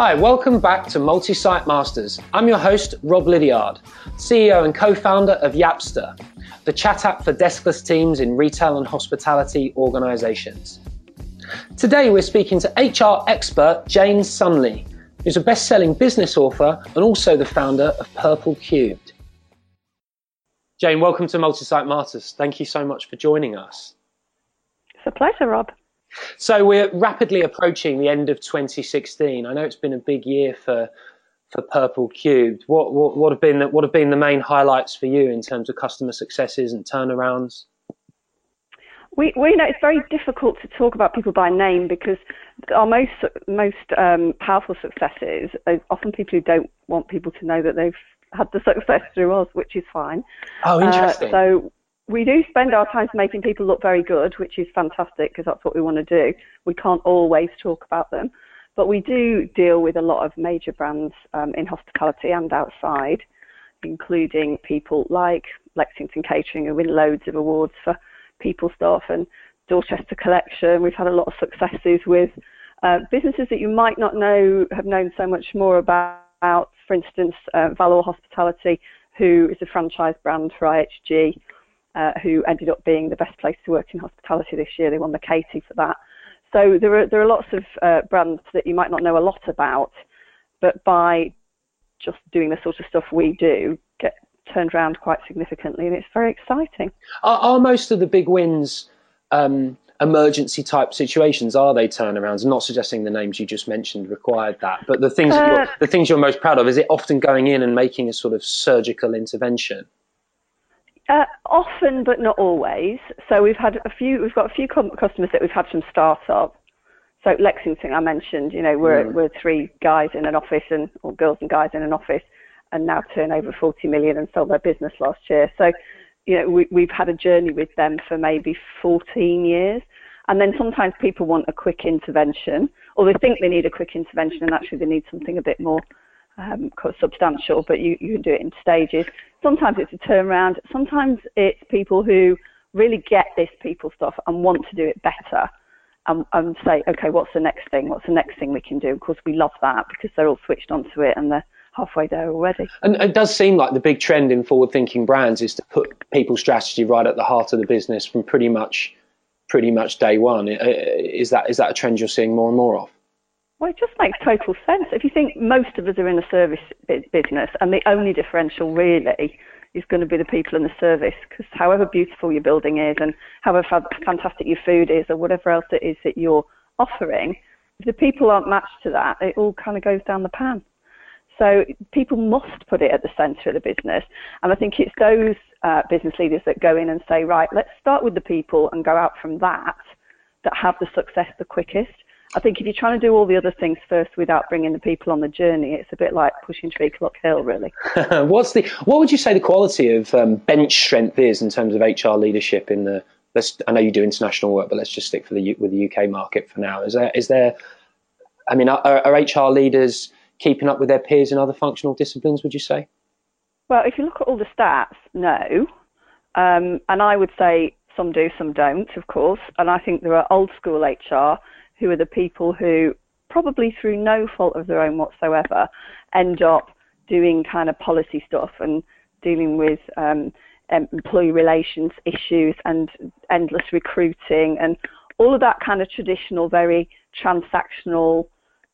Hi, welcome back to Multi Site Masters. I'm your host, Rob Lydiard, CEO and co founder of Yapster, the chat app for deskless teams in retail and hospitality organizations. Today, we're speaking to HR expert Jane Sunley, who's a best selling business author and also the founder of Purple Cubed. Jane, welcome to Multi Site Masters. Thank you so much for joining us. It's a pleasure, Rob. So we're rapidly approaching the end of 2016. I know it's been a big year for for Purple Cubed. What, what, what have been the, what have been the main highlights for you in terms of customer successes and turnarounds? We, we know it's very difficult to talk about people by name because our most most um, powerful successes are often people who don't want people to know that they've had the success through us, which is fine. Oh, interesting. Uh, so we do spend our time making people look very good, which is fantastic because that's what we want to do. We can't always talk about them, but we do deal with a lot of major brands um, in hospitality and outside, including people like Lexington Catering, who win loads of awards for people stuff, and Dorchester Collection. We've had a lot of successes with uh, businesses that you might not know have known so much more about. For instance, uh, Valor Hospitality, who is a franchise brand for IHG uh, who ended up being the best place to work in hospitality this year. They won the Catey for that. So there are there are lots of uh, brands that you might not know a lot about, but by just doing the sort of stuff we do, get turned around quite significantly, and it's very exciting. Are, are most of the big wins um, emergency type situations? Are they turnarounds? I'm not suggesting the names you just mentioned required that, but the things uh, the things you're most proud of is it often going in and making a sort of surgical intervention? Uh, often, but not always. So we've had a few. We've got a few customers that we've had from start up. So Lexington, I mentioned. You know, we're mm. we're three guys in an office and or girls and guys in an office, and now turn over 40 million and sold their business last year. So, you know, we, we've had a journey with them for maybe 14 years. And then sometimes people want a quick intervention, or they think they need a quick intervention, and actually they need something a bit more um, substantial, but you, you can do it in stages. Sometimes it's a turnaround. Sometimes it's people who really get this people stuff and want to do it better and, and say, okay, what's the next thing? What's the next thing we can do? Of course, we love that because they're all switched onto it and they're halfway there already. And it does seem like the big trend in forward-thinking brands is to put people strategy right at the heart of the business from pretty much pretty much day one. Is that is that a trend you're seeing more and more of? Well, it just makes total sense. If you think most of us are in a service business and the only differential really is going to be the people in the service, because however beautiful your building is and however fantastic your food is or whatever else it is that you're offering, if the people aren't matched to that, it all kind of goes down the pan. So people must put it at the centre of the business. And I think it's those uh, business leaders that go in and say, right, let's start with the people and go out from that that have the success the quickest. I think if you're trying to do all the other things first without bringing the people on the journey, it's a bit like pushing Treacle uphill, really. What's the what would you say the quality of um, bench strength is in terms of HR leadership in the? Let's, I know you do international work, but let's just stick for the with the UK market for now. Is there is there? I mean, are, are HR leaders keeping up with their peers in other functional disciplines? Would you say? Well, if you look at all the stats, no. Um, and I would say some do, some don't, of course. And I think there are old school HR who are the people who, probably through no fault of their own whatsoever, end up doing kind of policy stuff and dealing with um, employee relations issues and endless recruiting and all of that kind of traditional, very transactional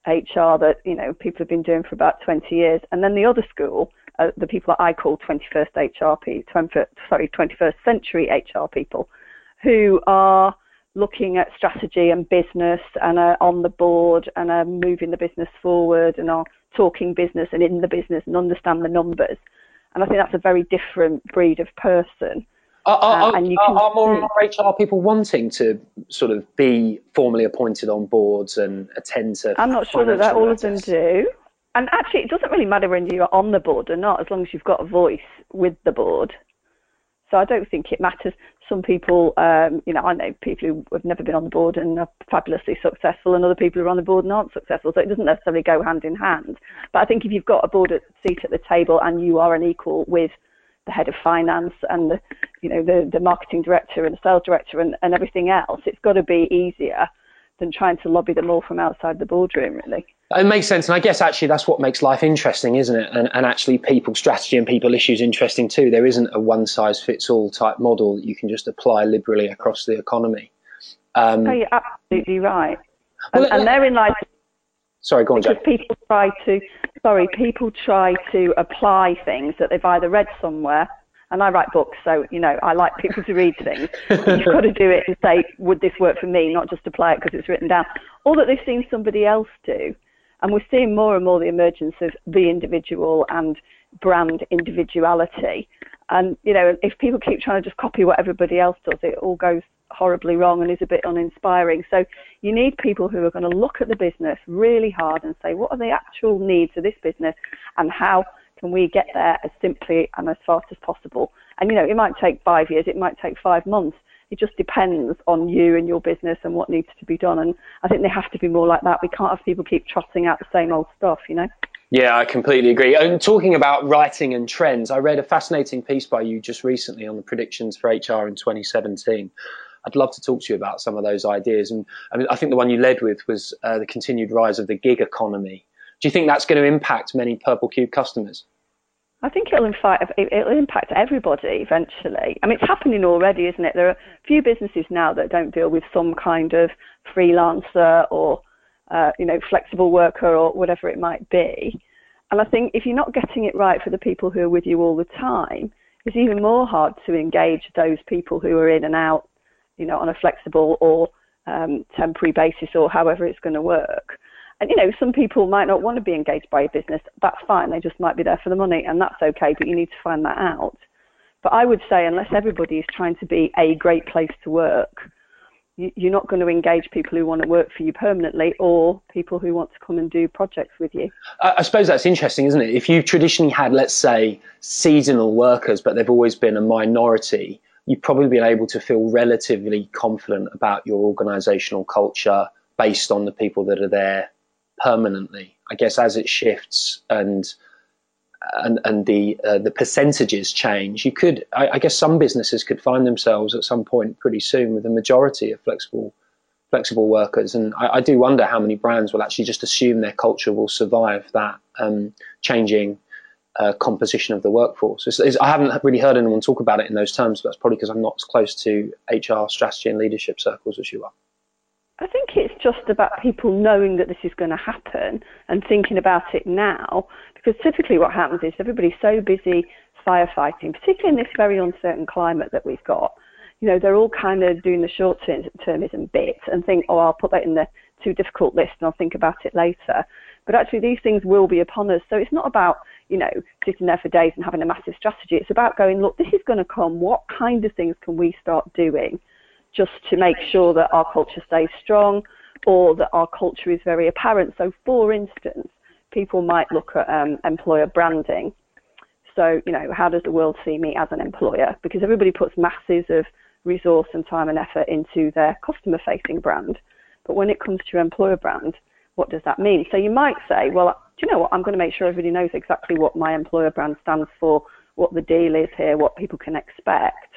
HR that you know people have been doing for about 20 years. And then the other school, uh, the people that I call 21st HR people, 20, sorry, 21st century HR people, who are looking at strategy and business and are on the board and are moving the business forward and are talking business and in the business and understand the numbers. And I think that's a very different breed of person. Are, are, uh, and you are, are more and more HR people wanting to sort of be formally appointed on boards and attend to? I'm not sure that, that all of them do. And actually, it doesn't really matter whether you're on the board or not, as long as you've got a voice with the board. So I don't think it matters. Some people, um, you know, I know people who have never been on the board and are fabulously successful, and other people who are on the board and aren't successful. So it doesn't necessarily go hand in hand. But I think if you've got a board seat at the table and you are an equal with the head of finance and the, you know, the, the marketing director and the sales director and, and everything else, it's got to be easier than trying to lobby them all from outside the boardroom, really. It makes sense, and I guess actually that's what makes life interesting, isn't it? And, and actually, people strategy and people issues interesting too. There isn't a one size fits all type model that you can just apply liberally across the economy. Um, oh, you're absolutely right. And, well, and therein lies. Sorry, go on, Because people try to, sorry, people try to apply things that they've either read somewhere and I write books, so you know I like people to read things. You've got to do it and say, would this work for me, not just apply it because it's written down, or that they've seen somebody else do. And we're seeing more and more the emergence of the individual and brand individuality. And you know, if people keep trying to just copy what everybody else does, it all goes horribly wrong and is a bit uninspiring. So you need people who are going to look at the business really hard and say, what are the actual needs of this business, and how can we get there as simply and as fast as possible? And you know, it might take five years, it might take five months. It just depends on you and your business and what needs to be done. And I think they have to be more like that. We can't have people keep trotting out the same old stuff, you know. Yeah, I completely agree. And talking about writing and trends, I read a fascinating piece by you just recently on the predictions for HR in 2017. I'd love to talk to you about some of those ideas. And I, mean, I think the one you led with was uh, the continued rise of the gig economy. Do you think that's going to impact many Purple Cubed customers? I think it'll it'll impact everybody eventually. I mean, it's happening already, isn't it? There are a few businesses now that don't deal with some kind of freelancer or, uh, you know, flexible worker or whatever it might be. And I think if you're not getting it right for the people who are with you all the time, it's even more hard to engage those people who are in and out, you know, on a flexible or um, temporary basis or however it's going to work. And you know, some people might not want to be engaged by your business. That's fine. They just might be there for the money, and that's okay. But you need to find that out. But I would say, unless everybody is trying to be a great place to work, you're not going to engage people who want to work for you permanently or people who want to come and do projects with you. I suppose that's interesting, isn't it? If you've traditionally had, let's say, seasonal workers, but they've always been a minority, you've probably been able to feel relatively confident about your organizational culture based on the people that are there permanently. I guess as it shifts and and and the uh, the percentages change, you could I, I, guess some businesses could find themselves at some point pretty soon with a majority of flexible flexible workers, and I, I do wonder how many brands will actually just assume their culture will survive that um, changing. Uh, composition of the workforce. It's, it's, I haven't really heard anyone talk about it in those terms, but that's probably because I'm not as close to HR strategy and leadership circles as you are. I think it's just about people knowing that this is going to happen and thinking about it now. Because typically, what happens is everybody's so busy firefighting, particularly in this very uncertain climate that we've got. You know, they're all kind of doing the short termism bit and think, oh, I'll put that in the too difficult list and I'll think about it later. But actually, these things will be upon us. So it's not about, you know, sitting there for days and having a massive strategy. It's about going, look, this is going to come. What kind of things can we start doing? Just to make sure that our culture stays strong or that our culture is very apparent. So, for instance, people might look at um, employer branding. So, you know, how does the world see me as an employer? Because everybody puts masses of resource and time and effort into their customer facing brand. But when it comes to employer brand, what does that mean? So you might say, well, do you know what? I'm going to make sure everybody knows exactly what my employer brand stands for, what the deal is here, what people can expect.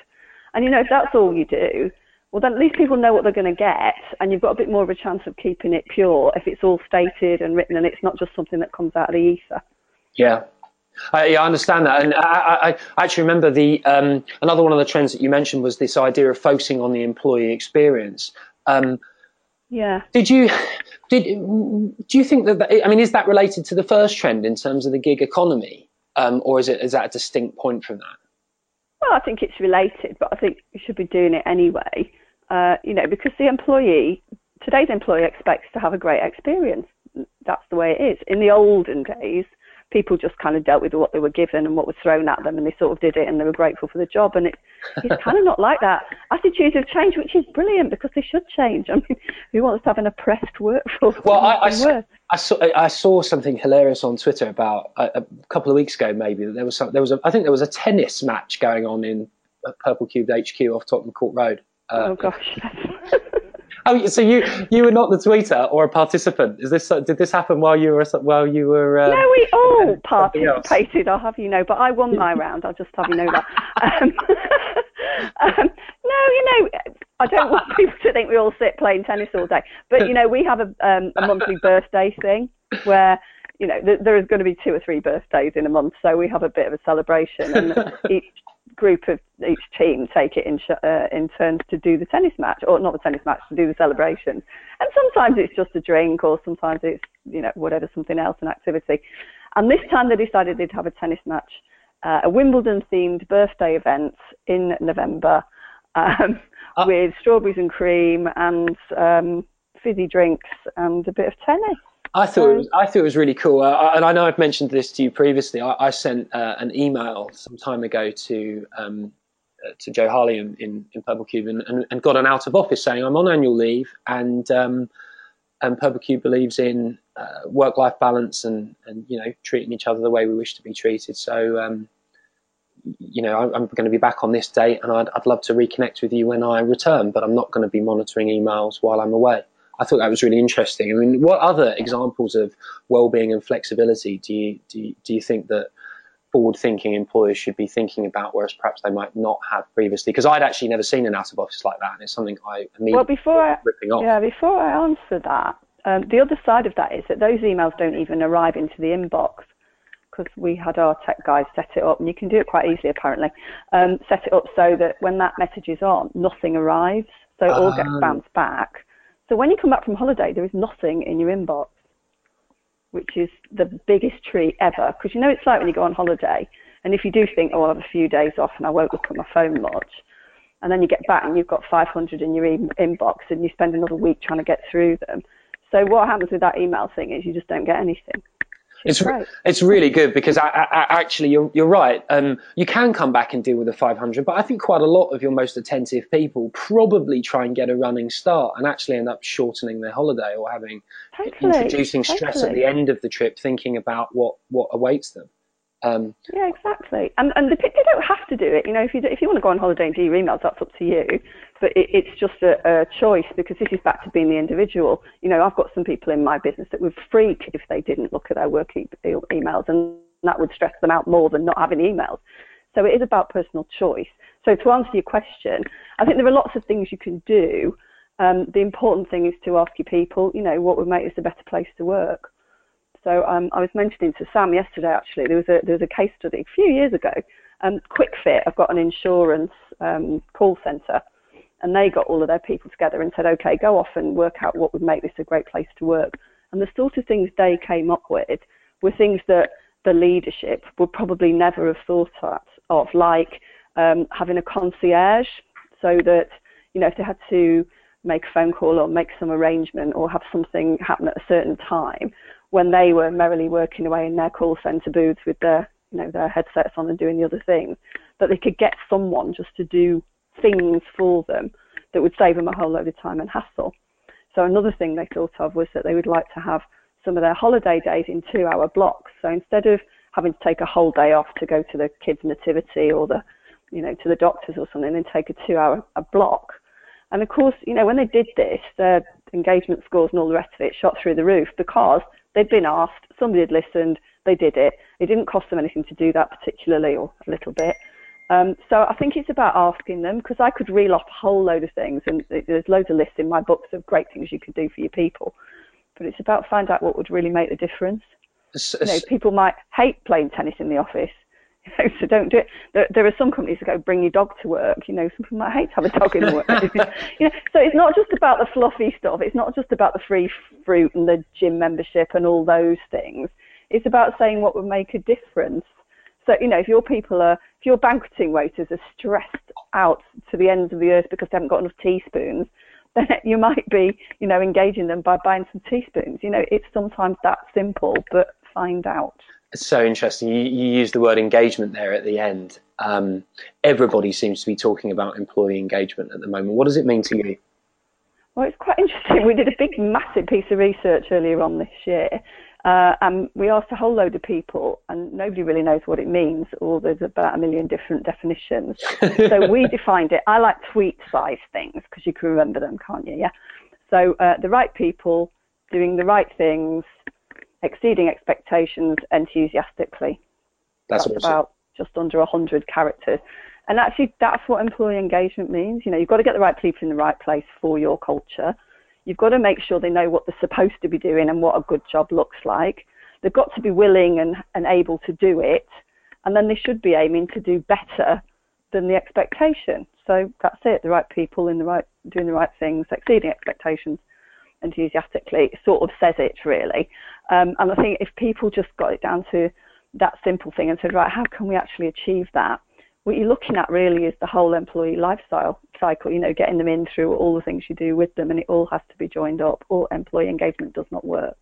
And you know, if that's all you do, well, then at least people know what they're going to get, and you've got a bit more of a chance of keeping it pure if it's all stated and written and it's not just something that comes out of the ether. Yeah. Yeah, I understand that, and I, I, I actually remember the um, another one of the trends that you mentioned was this idea of focusing on the employee experience. Um, yeah. Did you did do you think that, that, I mean is that related to the first trend in terms of the gig economy, um, or is it is that a distinct point from that? Well, I think it's related, but I think you should be doing it anyway. Uh, you know, because the employee, today's employee expects to have a great experience. That's the way it is. In the olden days, people just kind of dealt with what they were given and what was thrown at them, and they sort of did it, and they were grateful for the job. And it, it's kind of not like that. Attitudes have changed, which is brilliant because they should change. I mean, who wants to have an oppressed workforce? Well, I, I, I, saw I saw something hilarious on Twitter about a, a couple of weeks ago, maybe that there was some, there was a I think there was a tennis match going on in Purple Cubed HQ off Tottenham Court Road. Uh, oh gosh. Oh, so you you were not the tweeter or a participant? Is this did this happen while you were while you were? Um, no, we all participated. I'll have you know, but I won my round. I'll just have you know that. Um, um, no, you know, I don't want people to think we all sit playing tennis all day. But you know, we have a, um, a monthly birthday thing where you know th- there is going to be two or three birthdays in a month, so we have a bit of a celebration, and each group of each team take it in sh- uh, in turns to do the tennis match, or not the tennis match, to do the celebration. And sometimes it's just a drink, or sometimes it's you know whatever, something else, an activity. And this time they decided they'd have a tennis match, uh, a Wimbledon themed birthday event in November. Um, uh, with strawberries and cream and um, fizzy drinks and a bit of tennis. I thought it was, I thought it was really cool, uh, and I know I've mentioned this to you previously. I, I sent uh, an email some time ago to um, uh, to Joe Harley in, in, in Purple Cubed and, and, and, got an out of office saying I'm on annual leave and um, and Purple Cubed believes in uh, work life balance and and you know treating each other the way we wish to be treated. So um, you know I'm, I'm, going to be back on this date, and I'd, I'd love to reconnect with you when I return, but I'm not going to be monitoring emails while I'm away. I thought that was really interesting. I mean, what other examples of well-being and flexibility do you do you, do you think that forward-thinking employers should be thinking about, whereas perhaps they might not have previously? Because I'd actually never seen an out of office like that, and it's something I immediately well before I, ripping off. Yeah, before I answer that, um, the other side of that is that those emails don't even arrive into the inbox because we had our tech guys set it up, and you can do it quite easily apparently. Um, set it up so that when that message is on, nothing arrives, so it all gets ah. bounced back so when you come back from holiday, there is nothing in your inbox, which is the biggest treat ever. Because you know it's like when you go on holiday, and if you do think, oh, I'll have a few days off and I won't look at my phone much, and then you get back and you've got 500 in your inbox and you spend another week trying to get through them. So what happens with that email thing is you just don't get anything. It's it's really good because I, I, actually you're you're right. Um, you can come back and deal with the 500, but I think quite a lot of your most attentive people probably try and get a running start and actually end up shortening their holiday or having totally, introducing stress totally. at the end of the trip, thinking about what what awaits them. Um, yeah, exactly. And and the, they don't have to do it. You know, if you if you want to go on holiday and do your emails, that's up to you. But it, it's just a, a choice because this is back to being the individual. You know, I've got some people in my business that would freak if they didn't look at their work e- emails, and that would stress them out more than not having emails. So it is about personal choice. So to answer your question, I think there are lots of things you can do. Um, the important thing is to ask your people, you know, what would make this a better place to work. So um, I was mentioning to Sam yesterday, actually, there was a there was a case study a few years ago. Um, QuickFit, I've got an insurance um, call centre, and they got all of their people together and said, okay, go off and work out what would make this a great place to work. And the sort of things they came up with were things that the leadership would probably never have thought of, like um, having a concierge, so that you know if they had to make a phone call or make some arrangement or have something happen at a certain time, when they were merrily working away in their call centre booths with their, you know, their headsets on and doing the other things, that they could get someone just to do things for them that would save them a whole load of time and hassle. So another thing they thought of was that they would like to have some of their holiday days in two-hour blocks. So instead of having to take a whole day off to go to the kids' nativity or the, you know, to the doctors or something, then take a two-hour a block. And of course, you know, when they did this, their engagement scores and all the rest of it shot through the roof because They'd been asked, somebody had listened, they did it. It didn't cost them anything to do that particularly, or a little bit. Um, so I think it's about asking them because I could reel off a whole load of things, and there's loads of lists in my books of great things you could do for your people. But it's about finding out what would really make the difference. You know, people might hate playing tennis in the office, you know, so don't do it. There, there, are some companies that go bring your dog to work. You know, some people might hate to have a dog in work. you know, so it's not just about the fluffy stuff. It's not just about the free fruit and the gym membership and all those things. It's about saying what would make a difference. So you know, if your people are, if your banqueting waiters are stressed out to the ends of the earth because they haven't got enough teaspoons, then you might be, you know, engaging them by buying some teaspoons. You know, it's sometimes that simple, but find out. It's so interesting. You, you use the word engagement there at the end. Um, everybody seems to be talking about employee engagement at the moment. What does it mean to you? Well, it's quite interesting. We did a big, massive piece of research earlier on this year, uh, and we asked a whole load of people, and nobody really knows what it means, or there's about a million different definitions. so we defined it. I like tweet size things because you can remember them, can't you? Yeah. So uh, the right people doing the right things exceeding expectations enthusiastically. That's, That's about just under 100 characters. And actually, that's what employee engagement means. You know, you've got to get the right people in the right place for your culture. You've got to make sure they know what they're supposed to be doing and what a good job looks like. They've got to be willing and, and able to do it. And then they should be aiming to do better than the expectation. So that's it. The right people in the right, doing the right things, exceeding expectations enthusiastically, sort of says it really. Um, and I think if people just got it down to that simple thing and said, right, how can we actually achieve that? What you're looking at really is the whole employee lifestyle cycle, you know, getting them in through all the things you do with them, and it all has to be joined up, or employee engagement does not work.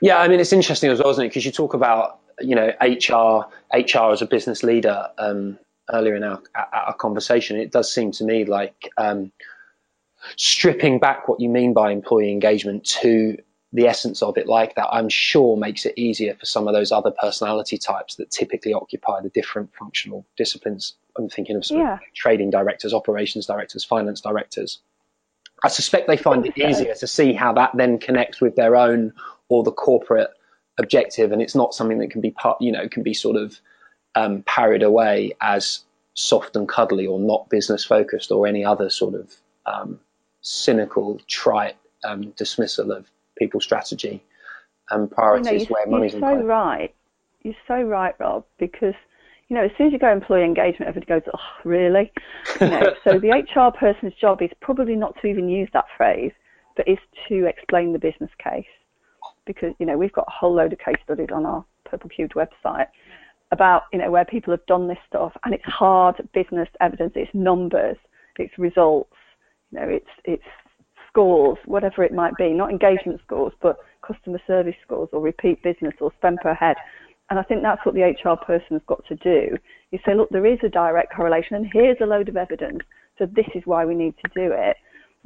Yeah, I mean, it's interesting as well, isn't it? Because you talk about, you know, HR, HR as a business leader um, earlier in our, our conversation. It does seem to me like um, stripping back what you mean by employee engagement to the essence of it like that, I'm sure makes it easier for some of those other personality types that typically occupy the different functional disciplines. I'm thinking of, yeah. of trading directors, operations directors, finance directors. I suspect they find it easier to see how that then connects with their own or the corporate objective, and it's not something that can be part, you know, can be sort of um, parried away as soft and cuddly or not business focused or any other sort of um, cynical, trite um, dismissal of people's strategy and priorities you know, where money's You're so right. You're so right, Rob, because you know, as soon as you go employee engagement, everybody goes, "Oh, really?" You know, so the HR person's job is probably not to even use that phrase, but is to explain the business case, because you know we've got a whole load of case studies on our Purple Cubed website about you know where people have done this stuff, and it's hard business evidence, it's numbers, it's results, you know, it's it's scores, whatever it might be, not engagement scores, but customer service scores or repeat business or spend per head. And I think that's what the HR person has got to do. You say, look, there is a direct correlation, and here's a load of evidence. So this is why we need to do it.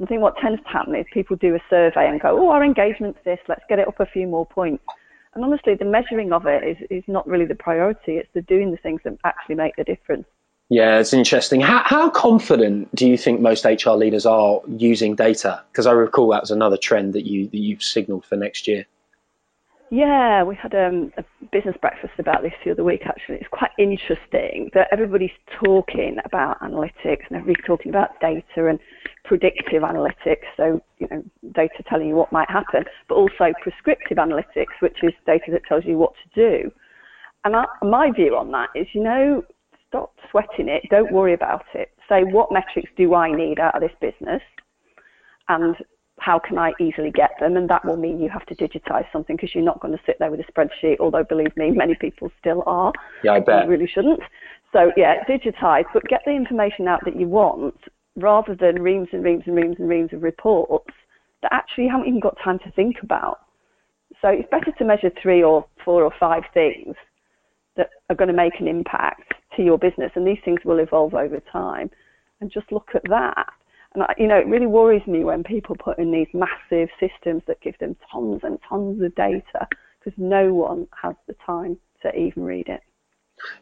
I think what tends to happen is people do a survey and go, oh, our engagement's this, let's get it up a few more points. And honestly, the measuring of it is, is not really the priority. It's the doing the things that actually make the difference. Yeah, it's interesting. How, how confident do you think most HR leaders are using data? Because I recall that was another trend that you that you've signalled for next year. Yeah, we had um, a business breakfast about this the other week. Actually, it's quite interesting that everybody's talking about analytics and everybody's talking about data and predictive analytics. So you know, data telling you what might happen, but also prescriptive analytics, which is data that tells you what to do. And I, my view on that is, you know, stop sweating it. Don't worry about it. Say, what metrics do I need out of this business? And how can I easily get them? And that will mean you have to digitize something because you're not going to sit there with a spreadsheet, although believe me, many people still are. Yeah, I bet. You really shouldn't. So, yeah, digitize, but get the information out that you want rather than reams and reams and reams and reams of reports that actually you haven't even got time to think about. So it's better to measure three or four or five things that are going to make an impact to your business, and these things will evolve over time. And just look at that. And I, you know, it really worries me when people put in these massive systems that give them tons and tons of data because no one has the time to even read it.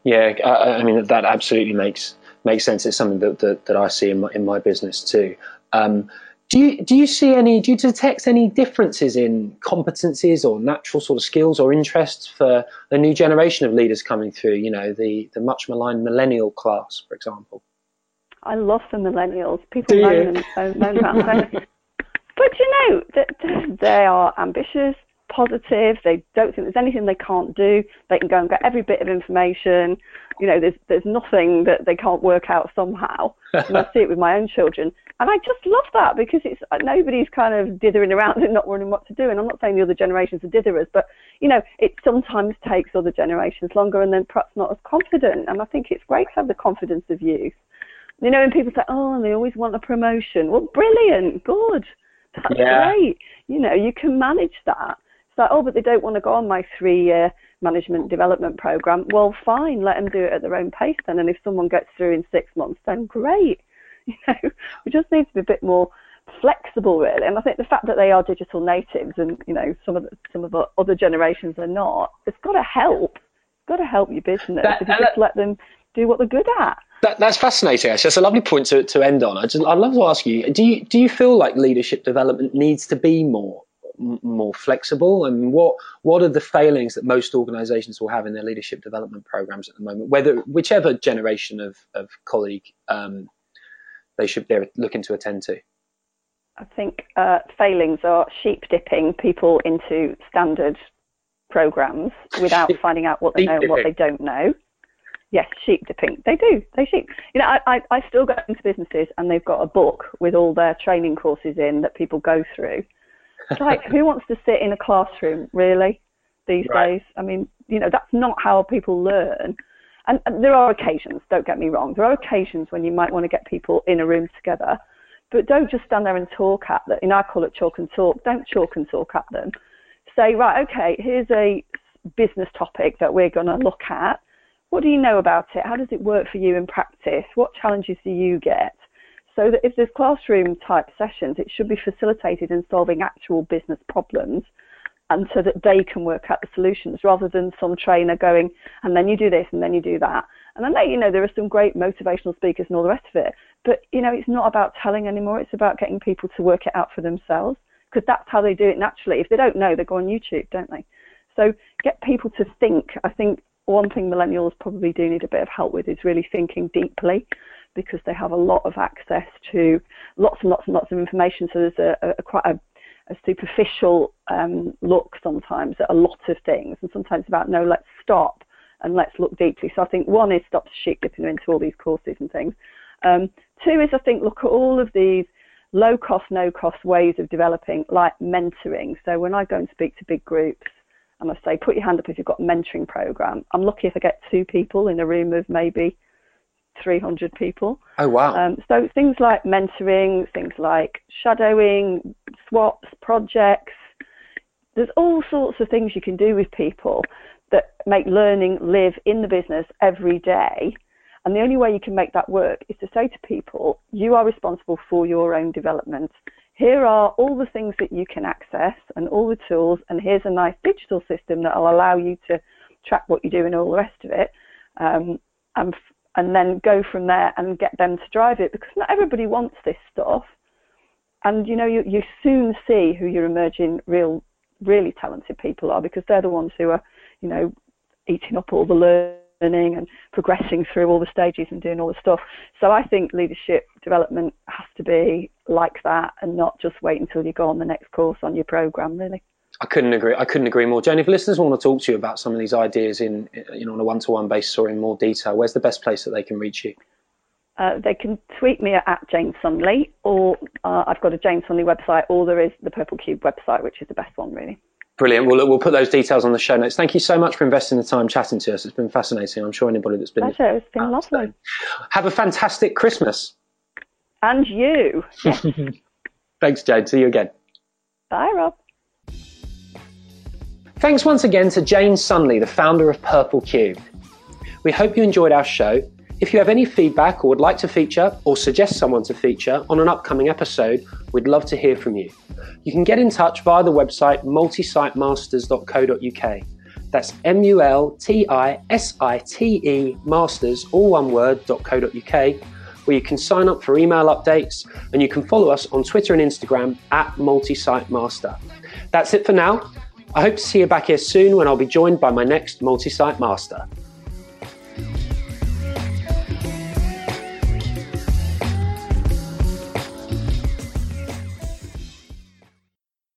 Yeah, I, I mean that absolutely makes makes sense. It's something that that, that I see in my in my business too. Um, do you do you see any? Do you detect any differences in competencies or natural sort of skills or interests for the new generation of leaders coming through? You know, the the much maligned millennial class, for example. I love the millennials. People moan, and, moan about them, but you know, they are ambitious, positive. They don't think there's anything they can't do. They can go and get every bit of information. You know, there's there's nothing that they can't work out somehow. and I see it with my own children. And I just love that because it's uh, nobody's kind of dithering around and not wondering what to do. And I'm not saying the other generations are ditherers, but you know, it sometimes takes other generations longer and then perhaps not as confident. And I think it's great to have the confidence of youth. You know, when people say, "Oh, they always want a promotion," well, brilliant, good, that's yeah. great. You know, you can manage that. It's like, oh, but they don't want to go on my three-year management oh. development program. Well, fine, let them do it at their own pace then. And if someone gets through in six months, then great. You know, we just need to be a bit more flexible, really. And I think the fact that they are digital natives, and you know, some of the, some of the other generations are not, it's got to help. It's got to help your business that, if you just let them do what they're good at. That, that's fascinating. Actually, that's a lovely point to, to end on. I just, I'd love to ask you: Do you do you feel like leadership development needs to be more more flexible? And what what are the failings that most organisations will have in their leadership development programs at the moment? Whether whichever generation of of colleague um, they should be looking to attend to. I think uh, failings are sheep dipping people into standard programs without finding out what they know and what they don't know. Yes, sheep dipping. They do. They sheep. You know, I, I, I still go into businesses and they've got a book with all their training courses in that people go through. Like, who wants to sit in a classroom, really, these right. days? I mean, you know, that's not how people learn. And, and there are occasions, don't get me wrong, there are occasions when you might want to get people in a room together, but don't just stand there and talk at them. You know, I call it chalk and talk. Don't chalk and talk at them. Say, right, okay, here's a business topic that we're going to look at what do you know about it? How does it work for you in practice? What challenges do you get? So that if there's classroom type sessions, it should be facilitated in solving actual business problems and so that they can work out the solutions rather than some trainer going, and then you do this and then you do that. And I know, you know, there are some great motivational speakers and all the rest of it, but, you know, it's not about telling anymore. It's about getting people to work it out for themselves because that's how they do it naturally. If they don't know, they go on YouTube, don't they? So get people to think. I think one thing millennials probably do need a bit of help with is really thinking deeply because they have a lot of access to lots and lots and lots of information. So there's a, a, quite a, a superficial um, look sometimes at a lot of things, and sometimes about no, let's stop and let's look deeply. So I think one is stop sheep dipping into all these courses and things. Um, two is I think look at all of these low cost, no cost ways of developing, like mentoring. So when I go and speak to big groups, and I say, put your hand up if you've got a mentoring program. I'm lucky if I get two people in a room of maybe 300 people. Oh, wow. Um, so things like mentoring, things like shadowing, swaps, projects. There's all sorts of things you can do with people that make learning live in the business every day. And the only way you can make that work is to say to people, you are responsible for your own development here are all the things that you can access and all the tools, and here's a nice digital system that will allow you to track what you do and all the rest of it, um, and, and then go from there and get them to drive it because not everybody wants this stuff. And you know, you, you soon see who your emerging real, really talented people are because they're the ones who are, you know, eating up all the learning and progressing through all the stages and doing all the stuff. So I think leadership development has to be like that and not just wait until you go on the next course on your program, really. I couldn't agree. I couldn't agree more, Jane. If listeners want to talk to you about some of these ideas in, you know, on a one-to-one basis or in more detail, where's the best place that they can reach you? Uh, they can tweet me at Jane Sunley, or uh, I've got a Jane Sunley website, or there is the Purple Cubed website, which is the best one, really. Brilliant. Well, look, we'll put those details on the show notes. Thank you so much for investing the time chatting to us. It's been fascinating. I'm sure anybody that's been. Pleasure. It's been lovely. Have a fantastic Christmas. And you. Thanks, Jane. See you again. Bye, Rob. Thanks once again to Jane Sunley, the founder of Purple Cubed. We hope you enjoyed our show if you have any feedback or would like to feature or suggest someone to feature on an upcoming episode, we'd love to hear from you. You can get in touch via the website multisitemasters.co.uk. That's M U L T I S I T E masters, all one word, .co.uk, where you can sign up for email updates and you can follow us on Twitter and Instagram at multisitemaster. That's it for now. I hope to see you back here soon when I'll be joined by my next multi-site master.